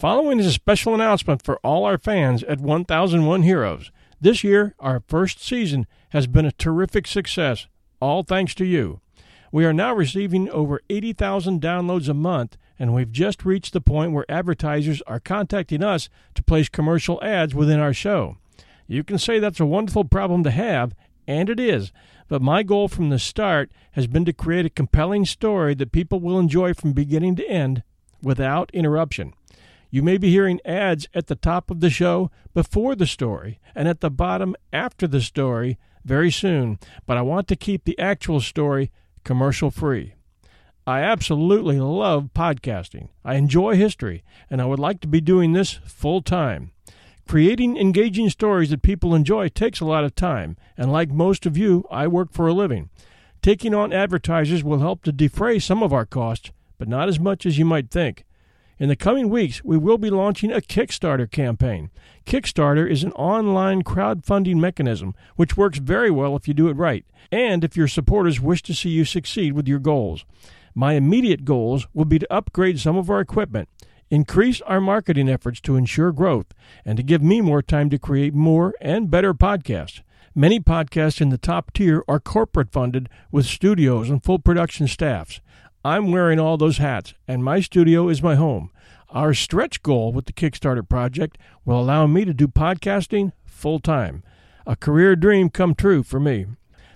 Following is a special announcement for all our fans at 1001 Heroes. This year, our first season has been a terrific success, all thanks to you. We are now receiving over 80,000 downloads a month, and we've just reached the point where advertisers are contacting us to place commercial ads within our show. You can say that's a wonderful problem to have, and it is, but my goal from the start has been to create a compelling story that people will enjoy from beginning to end without interruption. You may be hearing ads at the top of the show before the story and at the bottom after the story very soon, but I want to keep the actual story commercial free. I absolutely love podcasting. I enjoy history, and I would like to be doing this full time. Creating engaging stories that people enjoy takes a lot of time, and like most of you, I work for a living. Taking on advertisers will help to defray some of our costs, but not as much as you might think. In the coming weeks, we will be launching a Kickstarter campaign. Kickstarter is an online crowdfunding mechanism which works very well if you do it right, and if your supporters wish to see you succeed with your goals. My immediate goals will be to upgrade some of our equipment, increase our marketing efforts to ensure growth, and to give me more time to create more and better podcasts. Many podcasts in the top tier are corporate funded with studios and full production staffs. I'm wearing all those hats, and my studio is my home. Our stretch goal with the Kickstarter project will allow me to do podcasting full time. A career dream come true for me.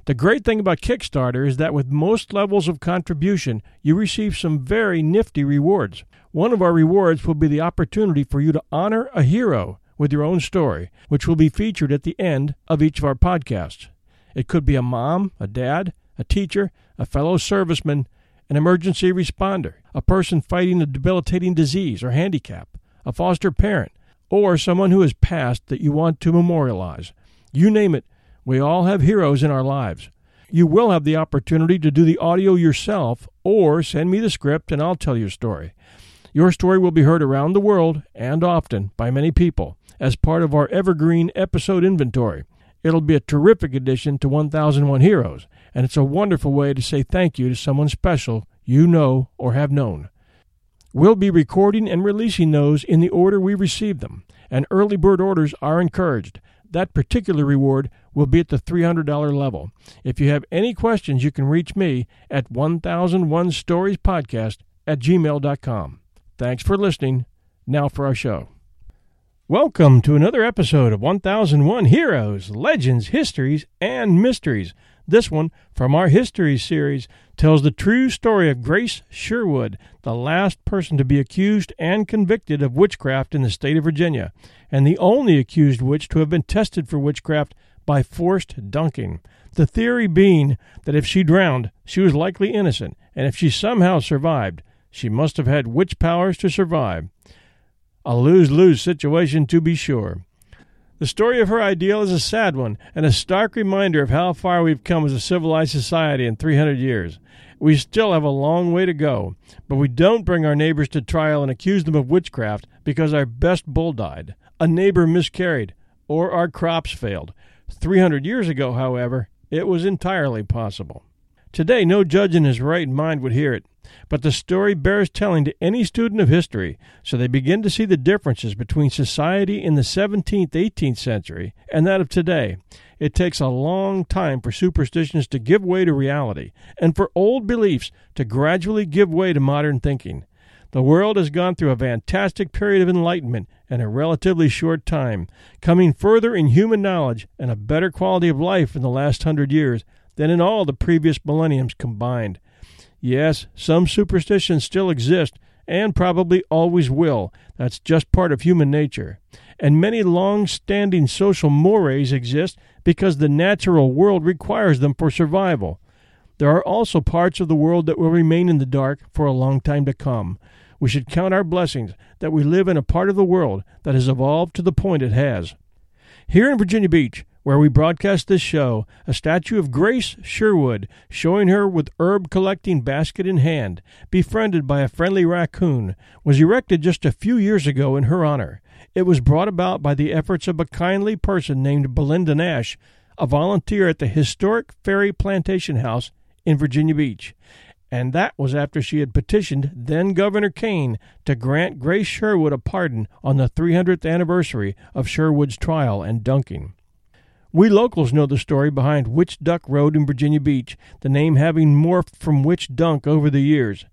The great thing about Kickstarter is that with most levels of contribution, you receive some very nifty rewards. One of our rewards will be the opportunity for you to honor a hero with your own story, which will be featured at the end of each of our podcasts. It could be a mom, a dad, a teacher, a fellow serviceman, an emergency responder, a person fighting a debilitating disease or handicap, a foster parent, or someone who has passed that you want to memorialize. You name it, we all have heroes in our lives. You will have the opportunity to do the audio yourself or send me the script and I'll tell your story. Your story will be heard around the world and often by many people as part of our evergreen episode inventory. It'll be a terrific addition to 1001 Heroes, and it's a wonderful way to say thank you to someone special you know or have known. We'll be recording and releasing those in the order we receive them, and early bird orders are encouraged. That particular reward will be at the $300 level. If you have any questions, you can reach me at 1001 Stories Podcast at gmail.com. Thanks for listening. Now for our show. Welcome to another episode of 1001 Heroes, Legends, Histories, and Mysteries. This one, from our History series, tells the true story of Grace Sherwood, the last person to be accused and convicted of witchcraft in the state of Virginia, and the only accused witch to have been tested for witchcraft by forced dunking. The theory being that if she drowned, she was likely innocent, and if she somehow survived, she must have had witch powers to survive. A lose lose situation, to be sure. The story of her ideal is a sad one and a stark reminder of how far we've come as a civilized society in 300 years. We still have a long way to go, but we don't bring our neighbors to trial and accuse them of witchcraft because our best bull died, a neighbor miscarried, or our crops failed. 300 years ago, however, it was entirely possible. Today, no judge in his right mind would hear it. But the story bears telling to any student of history, so they begin to see the differences between society in the 17th, 18th century and that of today. It takes a long time for superstitions to give way to reality, and for old beliefs to gradually give way to modern thinking. The world has gone through a fantastic period of enlightenment in a relatively short time, coming further in human knowledge and a better quality of life in the last hundred years than in all the previous millenniums combined. Yes, some superstitions still exist and probably always will. That's just part of human nature. And many long standing social mores exist because the natural world requires them for survival. There are also parts of the world that will remain in the dark for a long time to come. We should count our blessings that we live in a part of the world that has evolved to the point it has. Here in Virginia Beach, where we broadcast this show, a statue of Grace Sherwood, showing her with herb collecting basket in hand, befriended by a friendly raccoon, was erected just a few years ago in her honor. It was brought about by the efforts of a kindly person named Belinda Nash, a volunteer at the historic Ferry Plantation House in Virginia Beach. and that was after she had petitioned then Governor Kaine to grant Grace Sherwood a pardon on the 300th anniversary of Sherwood's trial and dunking. We locals know the story behind Witch Duck Road in Virginia Beach, the name having morphed from Witch Dunk over the years.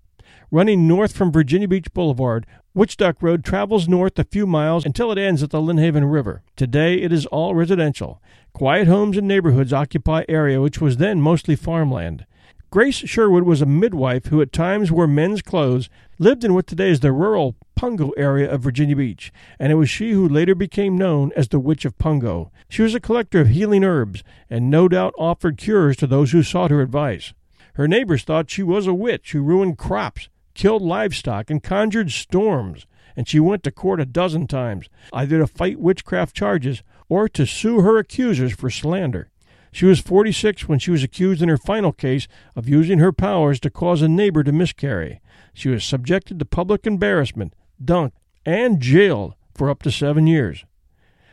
Running north from Virginia Beach Boulevard, Witch Duck Road travels north a few miles until it ends at the Lynnhaven River. Today it is all residential. Quiet homes and neighborhoods occupy area which was then mostly farmland. Grace Sherwood was a midwife who at times wore men's clothes, lived in what today is the rural Pungo area of Virginia Beach, and it was she who later became known as the Witch of Pungo. She was a collector of healing herbs, and no doubt offered cures to those who sought her advice. Her neighbors thought she was a witch who ruined crops, killed livestock, and conjured storms, and she went to court a dozen times, either to fight witchcraft charges or to sue her accusers for slander. She was 46 when she was accused in her final case of using her powers to cause a neighbor to miscarry. She was subjected to public embarrassment, dunked, and jailed for up to seven years.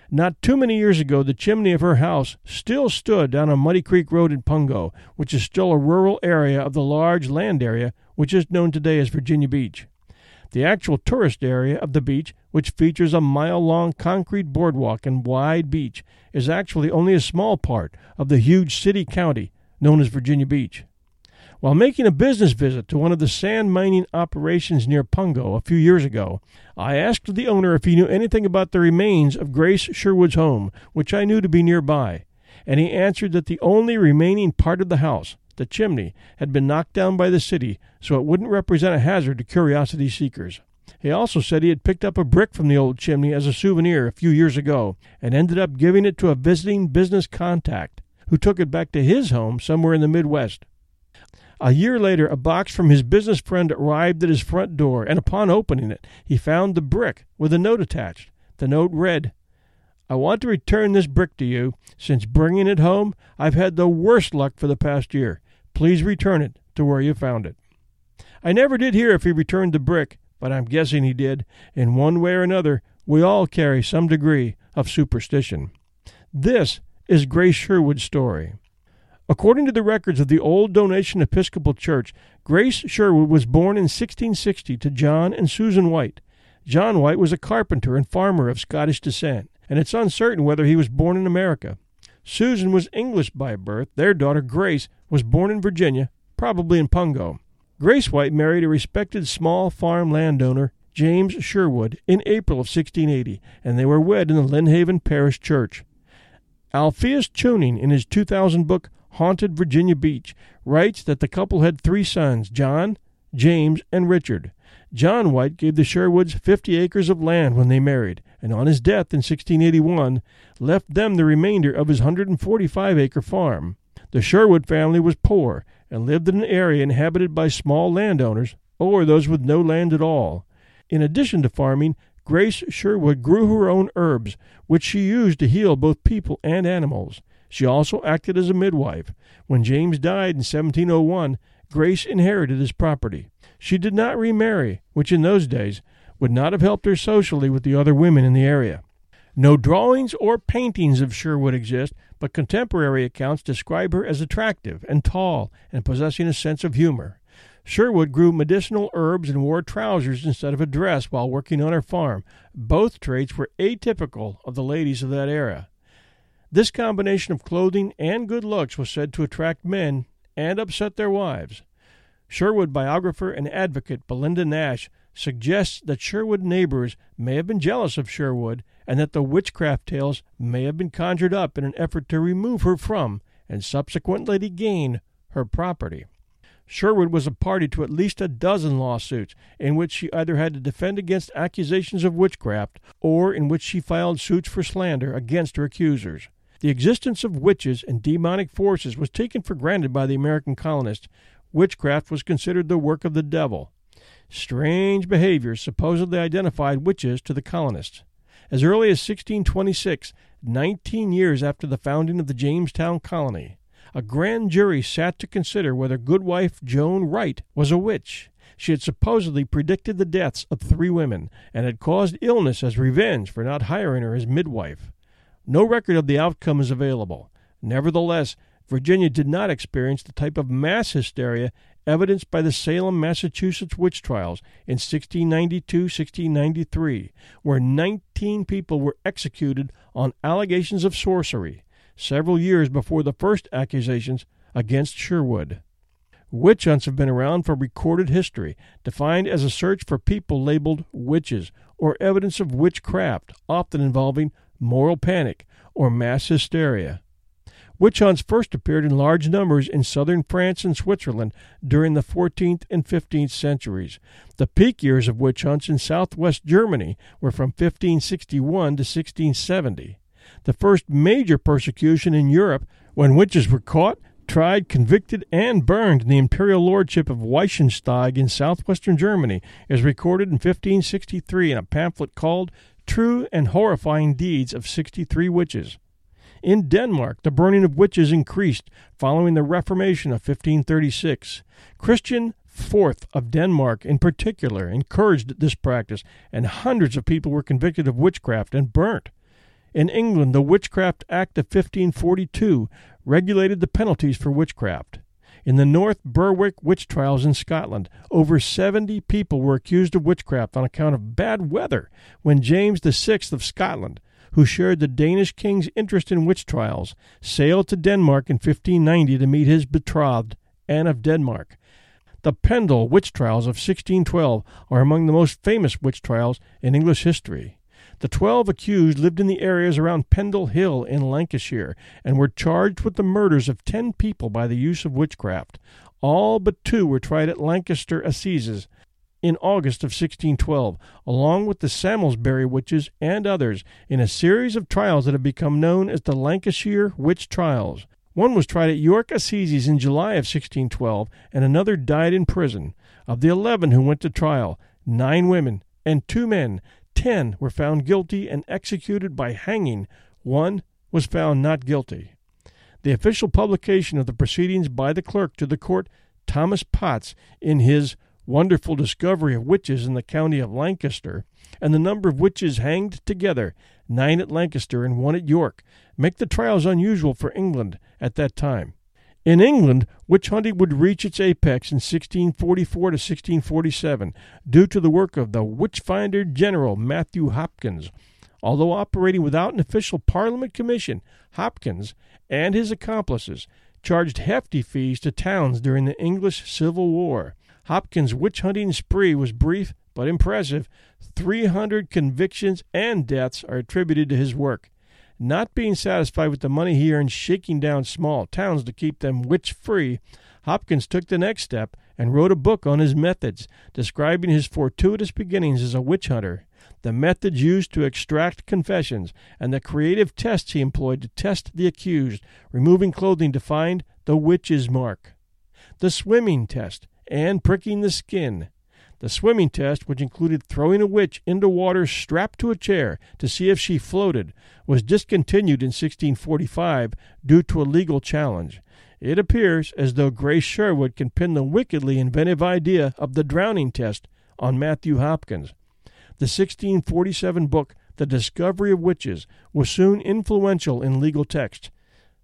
Not too many years ago, the chimney of her house still stood down on Muddy Creek Road in Pungo, which is still a rural area of the large land area which is known today as Virginia Beach. The actual tourist area of the beach, which features a mile long concrete boardwalk and wide beach, is actually only a small part of the huge city county known as Virginia Beach. While making a business visit to one of the sand mining operations near Pungo a few years ago, I asked the owner if he knew anything about the remains of Grace Sherwood's home, which I knew to be nearby, and he answered that the only remaining part of the house, the chimney, had been knocked down by the city so it wouldn't represent a hazard to curiosity seekers. He also said he had picked up a brick from the old chimney as a souvenir a few years ago and ended up giving it to a visiting business contact who took it back to his home somewhere in the Midwest. A year later, a box from his business friend arrived at his front door, and upon opening it, he found the brick with a note attached. The note read, I want to return this brick to you. Since bringing it home, I've had the worst luck for the past year. Please return it to where you found it. I never did hear if he returned the brick, but I'm guessing he did. In one way or another, we all carry some degree of superstition. This is Grace Sherwood's story. According to the records of the Old Donation Episcopal Church, Grace Sherwood was born in 1660 to John and Susan White. John White was a carpenter and farmer of Scottish descent, and it's uncertain whether he was born in America. Susan was English by birth. Their daughter, Grace, was born in Virginia, probably in Pungo. Grace White married a respected small farm landowner, James Sherwood, in April of 1680, and they were wed in the Lynnhaven Parish Church. Alpheus Chewning, in his 2000 book Haunted Virginia Beach, writes that the couple had three sons, John, James, and Richard. John White gave the Sherwoods 50 acres of land when they married, and on his death in 1681 left them the remainder of his 145 acre farm. The Sherwood family was poor and lived in an area inhabited by small landowners or those with no land at all. In addition to farming, Grace Sherwood grew her own herbs, which she used to heal both people and animals. She also acted as a midwife. When James died in 1701, Grace inherited his property. She did not remarry, which in those days would not have helped her socially with the other women in the area. No drawings or paintings of Sherwood exist, but contemporary accounts describe her as attractive and tall and possessing a sense of humor. Sherwood grew medicinal herbs and wore trousers instead of a dress while working on her farm. Both traits were atypical of the ladies of that era. This combination of clothing and good looks was said to attract men and upset their wives. Sherwood biographer and advocate Belinda Nash suggests that Sherwood neighbors may have been jealous of Sherwood and that the witchcraft tales may have been conjured up in an effort to remove her from and subsequently to gain her property. Sherwood was a party to at least a dozen lawsuits in which she either had to defend against accusations of witchcraft or in which she filed suits for slander against her accusers. The existence of witches and demonic forces was taken for granted by the American colonists. Witchcraft was considered the work of the devil. Strange behaviors supposedly identified witches to the colonists. As early as 1626, 19 years after the founding of the Jamestown colony, a grand jury sat to consider whether goodwife Joan Wright was a witch. She had supposedly predicted the deaths of three women and had caused illness as revenge for not hiring her as midwife. No record of the outcome is available. Nevertheless, Virginia did not experience the type of mass hysteria evidenced by the Salem, Massachusetts witch trials in 1692 1693, where 19 people were executed on allegations of sorcery, several years before the first accusations against Sherwood. Witch hunts have been around for recorded history, defined as a search for people labeled witches or evidence of witchcraft, often involving moral panic or mass hysteria. Witch hunts first appeared in large numbers in southern France and Switzerland during the 14th and 15th centuries. The peak years of witch hunts in southwest Germany were from 1561 to 1670. The first major persecution in Europe, when witches were caught, tried, convicted, and burned in the imperial lordship of Wiesensteig in southwestern Germany, is recorded in 1563 in a pamphlet called True and Horrifying Deeds of Sixty Three Witches. In Denmark, the burning of witches increased following the Reformation of 1536. Christian IV of Denmark, in particular, encouraged this practice, and hundreds of people were convicted of witchcraft and burnt. In England, the Witchcraft Act of 1542 regulated the penalties for witchcraft. In the North Berwick witch trials in Scotland, over 70 people were accused of witchcraft on account of bad weather when James VI of Scotland who shared the Danish king's interest in witch trials, sailed to Denmark in 1590 to meet his betrothed, Anne of Denmark. The Pendle witch trials of 1612 are among the most famous witch trials in English history. The twelve accused lived in the areas around Pendle Hill in Lancashire and were charged with the murders of ten people by the use of witchcraft. All but two were tried at Lancaster Assizes, in August of 1612, along with the Samlesbury witches and others, in a series of trials that have become known as the Lancashire Witch Trials. One was tried at York Assizes in July of 1612, and another died in prison. Of the eleven who went to trial, nine women and two men, ten were found guilty and executed by hanging. One was found not guilty. The official publication of the proceedings by the clerk to the court, Thomas Potts, in his wonderful discovery of witches in the county of Lancaster, and the number of witches hanged together, nine at Lancaster and one at York, make the trials unusual for England at that time. In England, witch hunting would reach its apex in 1644 to 1647 due to the work of the Witchfinder General Matthew Hopkins. Although operating without an official Parliament commission, Hopkins and his accomplices charged hefty fees to towns during the English Civil War. Hopkins' witch hunting spree was brief but impressive. 300 convictions and deaths are attributed to his work. Not being satisfied with the money he earned shaking down small towns to keep them witch free, Hopkins took the next step and wrote a book on his methods, describing his fortuitous beginnings as a witch hunter, the methods used to extract confessions, and the creative tests he employed to test the accused, removing clothing to find the witch's mark. The swimming test, and pricking the skin. The swimming test, which included throwing a witch into water strapped to a chair to see if she floated, was discontinued in 1645 due to a legal challenge. It appears as though Grace Sherwood can pin the wickedly inventive idea of the drowning test on Matthew Hopkins. The 1647 book, The Discovery of Witches, was soon influential in legal text.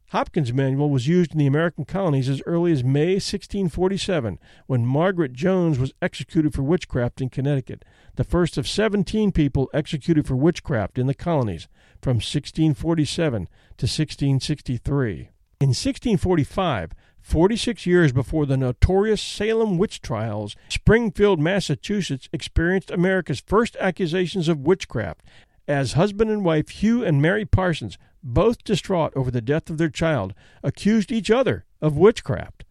Hopkins' manual was used in the American colonies as early as May 1647, when Margaret Jones was executed for witchcraft in Connecticut, the first of 17 people executed for witchcraft in the colonies from 1647 to 1663. In 1645, 46 years before the notorious Salem witch trials, Springfield, Massachusetts experienced America's first accusations of witchcraft as husband and wife Hugh and Mary Parsons, both distraught over the death of their child, accused each other of witchcraft.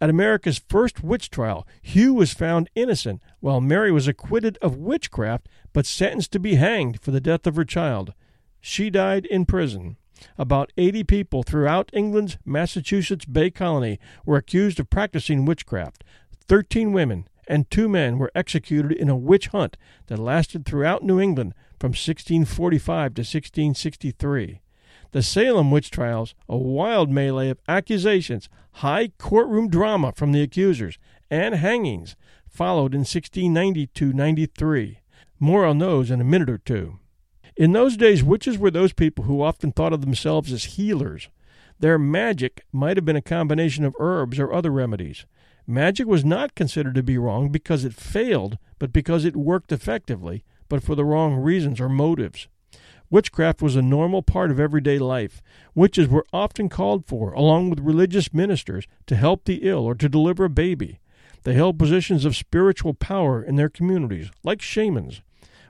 At America's first witch trial, Hugh was found innocent, while Mary was acquitted of witchcraft but sentenced to be hanged for the death of her child. She died in prison. About 80 people throughout England's Massachusetts Bay Colony were accused of practicing witchcraft. Thirteen women and two men were executed in a witch hunt that lasted throughout New England from 1645 to 1663. The Salem witch trials, a wild melee of accusations, high courtroom drama from the accusers, and hangings, followed in 1692 93. More on those in a minute or two. In those days, witches were those people who often thought of themselves as healers. Their magic might have been a combination of herbs or other remedies. Magic was not considered to be wrong because it failed, but because it worked effectively, but for the wrong reasons or motives. Witchcraft was a normal part of everyday life. Witches were often called for, along with religious ministers, to help the ill or to deliver a baby. They held positions of spiritual power in their communities, like shamans.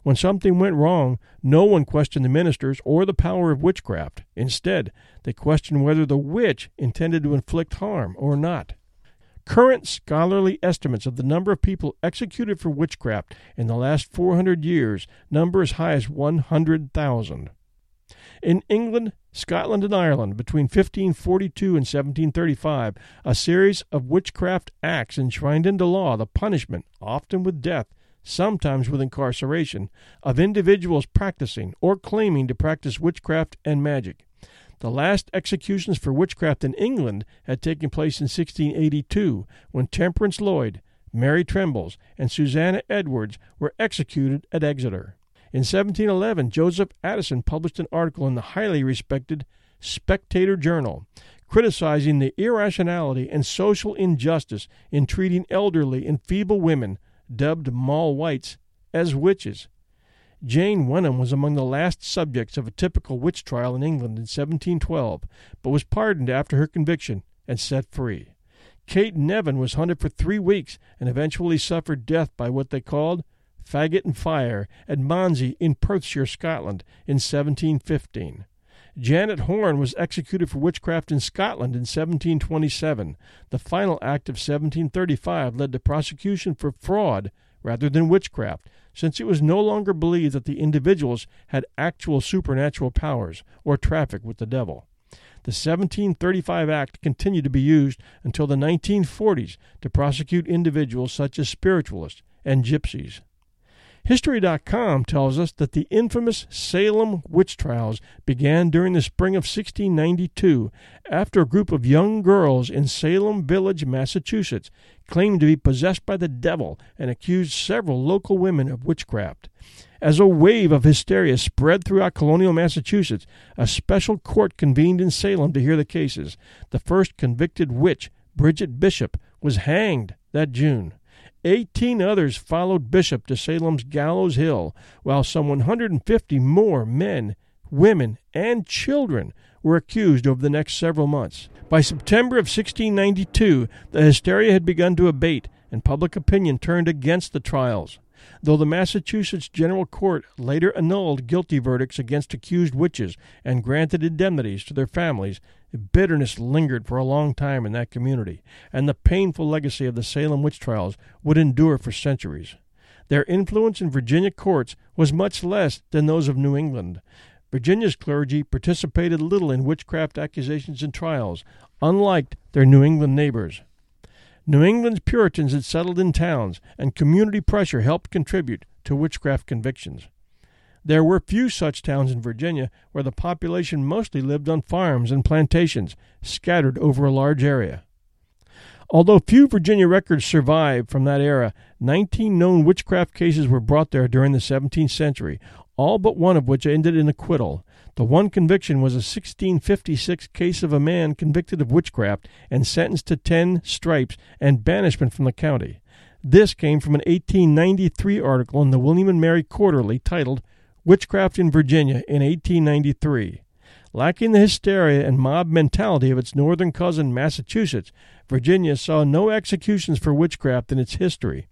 When something went wrong, no one questioned the ministers or the power of witchcraft. Instead, they questioned whether the witch intended to inflict harm or not. Current scholarly estimates of the number of people executed for witchcraft in the last 400 years number as high as 100,000. In England, Scotland, and Ireland, between 1542 and 1735, a series of witchcraft acts enshrined into law the punishment, often with death, sometimes with incarceration, of individuals practicing or claiming to practice witchcraft and magic. The last executions for witchcraft in England had taken place in 1682, when Temperance Lloyd, Mary Trembles, and Susanna Edwards were executed at Exeter. In 1711, Joseph Addison published an article in the highly respected Spectator Journal criticizing the irrationality and social injustice in treating elderly and feeble women, dubbed Moll Whites, as witches. Jane Wenham was among the last subjects of a typical witch trial in England in 1712, but was pardoned after her conviction and set free. Kate Nevin was hunted for three weeks and eventually suffered death by what they called faggot and fire at Monsey in Perthshire, Scotland, in 1715. Janet Horne was executed for witchcraft in Scotland in 1727. The final act of 1735 led to prosecution for fraud rather than witchcraft, since it was no longer believed that the individuals had actual supernatural powers or traffic with the devil. The 1735 Act continued to be used until the 1940s to prosecute individuals such as spiritualists and gypsies. History.com tells us that the infamous Salem witch trials began during the spring of 1692 after a group of young girls in Salem Village, Massachusetts, claimed to be possessed by the devil and accused several local women of witchcraft. As a wave of hysteria spread throughout colonial Massachusetts, a special court convened in Salem to hear the cases. The first convicted witch, Bridget Bishop, was hanged that June. Eighteen others followed Bishop to Salem's Gallows Hill, while some 150 more men, women, and children were accused over the next several months. By September of 1692, the hysteria had begun to abate, and public opinion turned against the trials. Though the Massachusetts General Court later annulled guilty verdicts against accused witches and granted indemnities to their families, bitterness lingered for a long time in that community, and the painful legacy of the Salem witch trials would endure for centuries. Their influence in Virginia courts was much less than those of New England. Virginia's clergy participated little in witchcraft accusations and trials, unlike their New England neighbors. New England's Puritans had settled in towns, and community pressure helped contribute to witchcraft convictions. There were few such towns in Virginia, where the population mostly lived on farms and plantations scattered over a large area. Although few Virginia records survive from that era, 19 known witchcraft cases were brought there during the 17th century, all but one of which ended in acquittal. The one conviction was a 1656 case of a man convicted of witchcraft and sentenced to 10 stripes and banishment from the county. This came from an 1893 article in the William and Mary Quarterly titled Witchcraft in Virginia in 1893. Lacking the hysteria and mob mentality of its northern cousin, Massachusetts, Virginia saw no executions for witchcraft in its history.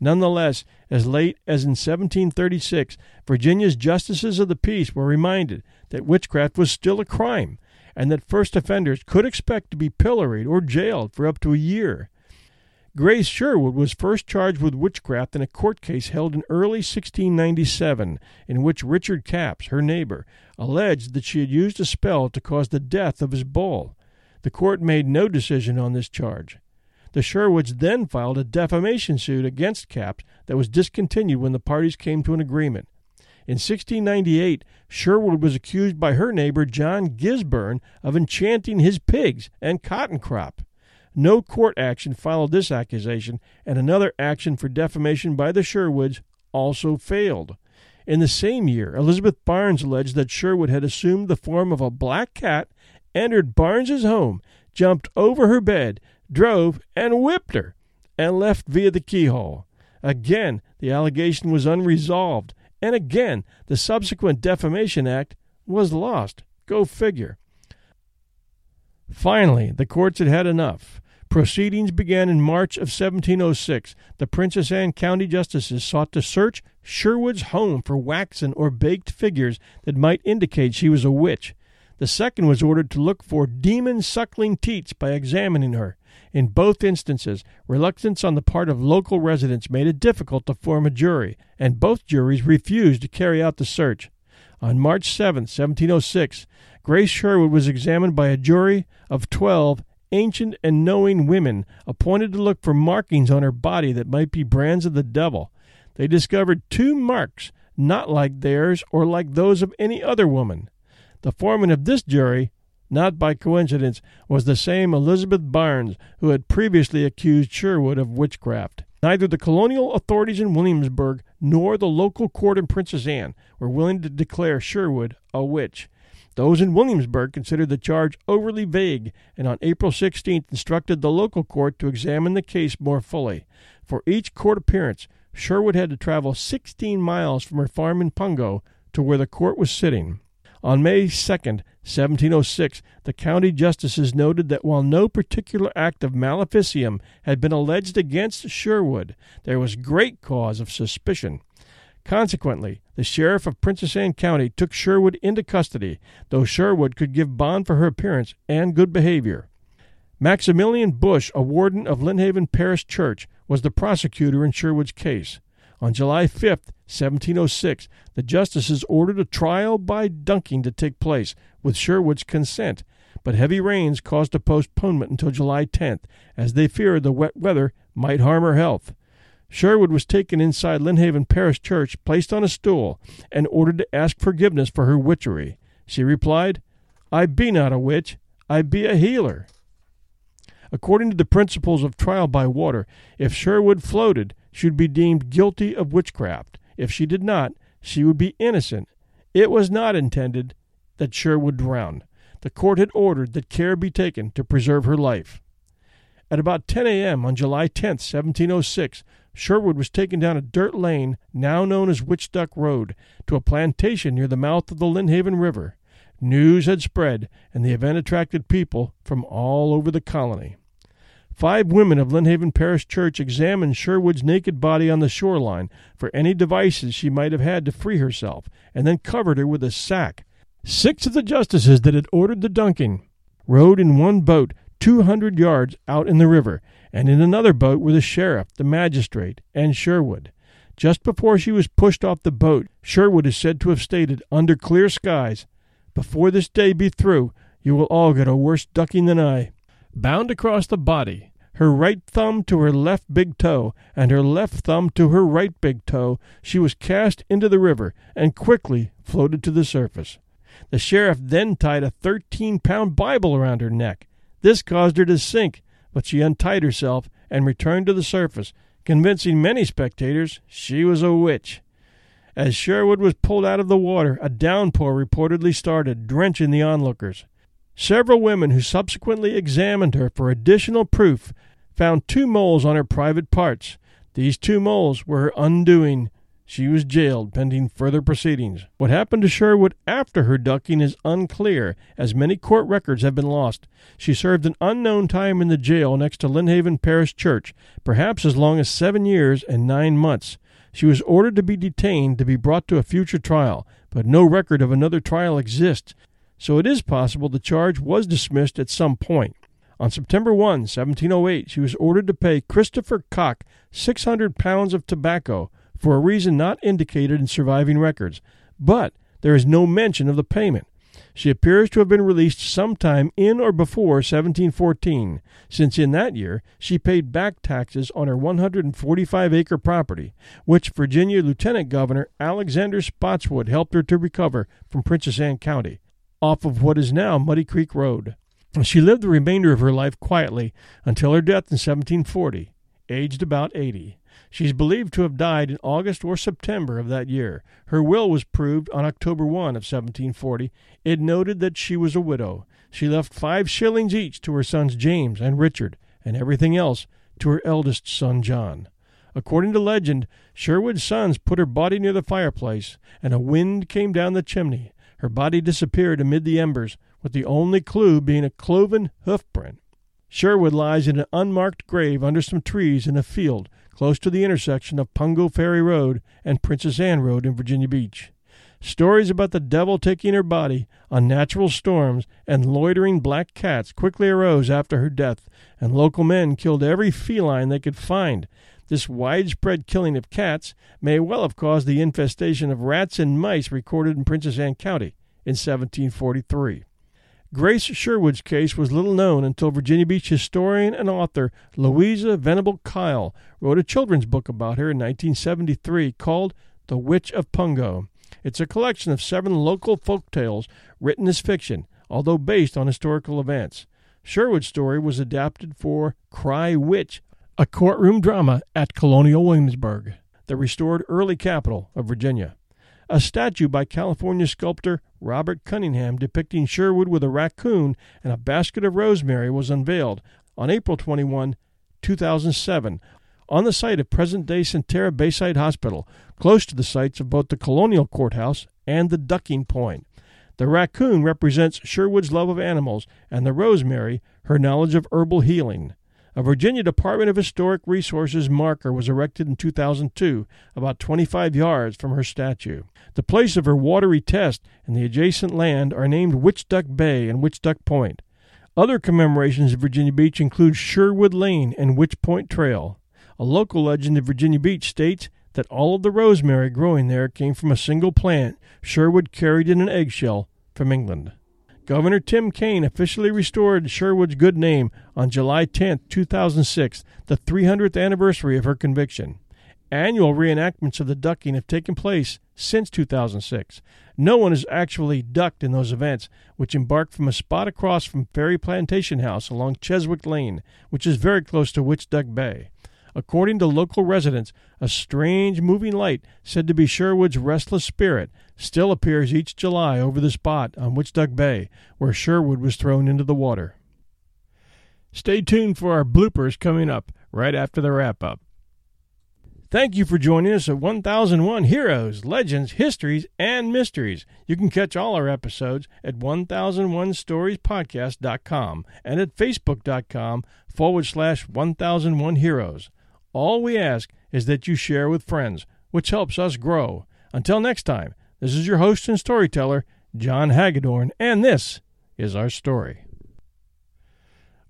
Nonetheless, as late as in 1736, Virginia's justices of the peace were reminded that witchcraft was still a crime and that first offenders could expect to be pilloried or jailed for up to a year. Grace Sherwood was first charged with witchcraft in a court case held in early 1697, in which Richard Capps, her neighbor, alleged that she had used a spell to cause the death of his bull. The court made no decision on this charge. The Sherwoods then filed a defamation suit against Capps that was discontinued when the parties came to an agreement. In 1698, Sherwood was accused by her neighbor John Gisburn of enchanting his pigs and cotton crop. No court action followed this accusation, and another action for defamation by the Sherwoods also failed. In the same year, Elizabeth Barnes alleged that Sherwood had assumed the form of a black cat, entered Barnes's home, jumped over her bed, drove, and whipped her. and left via the keyhole. Again, the allegation was unresolved, and again, the subsequent Defamation Act was lost. Go figure. Finally, the courts had had enough. Proceedings began in March of 1706. The Princess Anne County justices sought to search Sherwood's home for waxen or baked figures that might indicate she was a witch. The second was ordered to look for demon suckling teats by examining her. In both instances, reluctance on the part of local residents made it difficult to form a jury, and both juries refused to carry out the search. On March 7, 1706, Grace Sherwood was examined by a jury of twelve ancient and knowing women appointed to look for markings on her body that might be brands of the devil. They discovered two marks not like theirs or like those of any other woman. The foreman of this jury, not by coincidence, was the same Elizabeth Barnes who had previously accused Sherwood of witchcraft. Neither the colonial authorities in Williamsburg nor the local court in Princess Anne were willing to declare Sherwood a witch. Those in Williamsburg considered the charge overly vague and on April 16th instructed the local court to examine the case more fully. For each court appearance, Sherwood had to travel 16 miles from her farm in Pungo to where the court was sitting. On May 2, 1706, the county justices noted that while no particular act of maleficium had been alleged against Sherwood, there was great cause of suspicion. Consequently, the sheriff of Princess Anne County took Sherwood into custody, though Sherwood could give bond for her appearance and good behavior. Maximilian Boush, a warden of Lynnhaven Parish Church, was the prosecutor in Sherwood's case. On July 5, 1706, the justices ordered a trial by dunking to take place, with Sherwood's consent, but heavy rains caused a postponement until July 10th, as they feared the wet weather might harm her health. Sherwood was taken inside Lynnhaven Parish Church, placed on a stool, and ordered to ask forgiveness for her witchery. She replied, I be not a witch, I be a healer. According to the principles of trial by water, if Sherwood floated, she would be deemed guilty of witchcraft. If she did not, she would be innocent. It was not intended that Sherwood drown. The court had ordered that care be taken to preserve her life. At about 10 a.m. on July 10, 1706, Sherwood was taken down a dirt lane, now known as Witch Duck Road, to a plantation near the mouth of the Lynnhaven River. News had spread, and the event attracted people from all over the colony. Five women of Lynnhaven Parish Church examined Sherwood's naked body on the shoreline for any devices she might have had to free herself, and then covered her with a sack. Six of the justices that had ordered the dunking rowed in one boat two hundred yards out in the river, and in another boat were the sheriff, the magistrate, and Sherwood. Just before she was pushed off the boat, Sherwood is said to have stated, under clear skies, Before this day be through, you will all get a worse ducking than I. Bound across the body, her right thumb to her left big toe, and her left thumb to her right big toe, she was cast into the river and quickly floated to the surface. The sheriff then tied a thirteen pound Bible around her neck. This caused her to sink, but she untied herself and returned to the surface, convincing many spectators she was a witch. As Sherwood was pulled out of the water, a downpour reportedly started, drenching the onlookers. Several women who subsequently examined her for additional proof found two moles on her private parts. These two moles were her undoing, she was jailed pending further proceedings. What happened to Sherwood after her ducking is unclear, as many court records have been lost. She served an unknown time in the jail next to Lynnhaven Parish Church, perhaps as long as seven years and nine months. She was ordered to be detained to be brought to a future trial, but no record of another trial exists, so it is possible the charge was dismissed at some point. On September 1, 1708, she was ordered to pay Christopher Cocke 600 pounds of tobacco for a reason not indicated in surviving records, but there is no mention of the payment. She appears to have been released sometime in or before 1714, since in that year she paid back taxes on her 145 acre property, which Virginia Lieutenant Governor Alexander Spotswood helped her to recover from Princess Anne County, off of what is now Muddy Creek Road. She lived the remainder of her life quietly until her death in 1740, aged about 80. She is believed to have died in August or September of that year. Her will was proved on October 1 of 1740. It noted that she was a widow. She left five shillings each to her sons James and Richard, and everything else to her eldest son, John. According to legend, Sherwood's sons put her body near the fireplace, and a wind came down the chimney. Her body disappeared amid the embers, with the only clue being a cloven hoof print. Sherwood lies in an unmarked grave under some trees in a field close to the intersection of Pungo Ferry Road and Princess Anne Road in Virginia Beach. Stories about the devil taking her body, unnatural storms, and loitering black cats quickly arose after her death, and local men killed every feline they could find. This widespread killing of cats may well have caused the infestation of rats and mice recorded in Princess Anne County in 1743. Grace Sherwood's case was little known until Virginia Beach historian and author Louisa Venable Kyle wrote a children's book about her in 1973 called The Witch of Pungo. It's a collection of seven local folk tales written as fiction, although based on historical events. Sherwood's story was adapted for Cry Witch, a courtroom drama at Colonial Williamsburg, the restored early capital of Virginia. A statue by California sculptor Robert Cunningham depicting Sherwood with a raccoon and a basket of rosemary was unveiled on April 21, 2007, on the site of present day Sentara Bayside Hospital, close to the sites of both the Colonial Courthouse and the Ducking Point. The raccoon represents Sherwood's love of animals, and the rosemary, her knowledge of herbal healing. A Virginia Department of Historic Resources marker was erected in 2002, about 25 yards from her statue. The place of her watery test and the adjacent land are named Witch Duck Bay and Witch Duck Point. Other commemorations at Virginia Beach include Sherwood Lane and Witch Point Trail. A local legend of Virginia Beach states that all of the rosemary growing there came from a single plant Sherwood carried in an eggshell from England. Governor Tim Kaine officially restored Sherwood's good name on July 10, 2006, the 300th anniversary of her conviction. Annual reenactments of the ducking have taken place since 2006. No one has actually ducked in those events, which embarked from a spot across from Ferry Plantation House along Cheswick Lane, which is very close to Witch Duck Bay. According to local residents, a strange moving light, said to be Sherwood's restless spirit, still appears each July over the spot on Witch Duck Bay where Sherwood was thrown into the water. Stay tuned for our bloopers coming up right after the wrap up. Thank you for joining us at 1001 Heroes, Legends, Histories, and Mysteries. You can catch all our episodes at 1001storiespodcast.com and at facebook.com forward slash 1001 Heroes. All we ask is that you share with friends, which helps us grow. Until next time, this is your host and storyteller, John Hagedorn, and this is our story.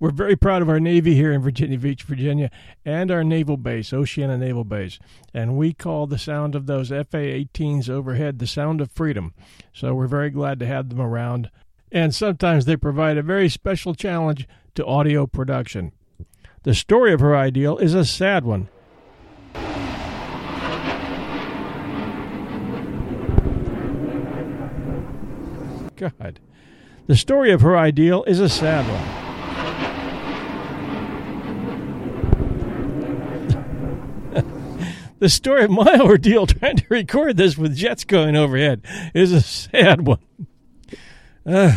We're very proud of our Navy here in Virginia Beach, Virginia, and our naval base, Oceana Naval Base. And we call the sound of those FA 18s overhead the sound of freedom. So we're very glad to have them around. And sometimes they provide a very special challenge to audio production. The story of her ideal is a sad one. God. The story of her ideal is a sad one. the story of my ordeal trying to record this with jets going overhead is a sad one. Uh,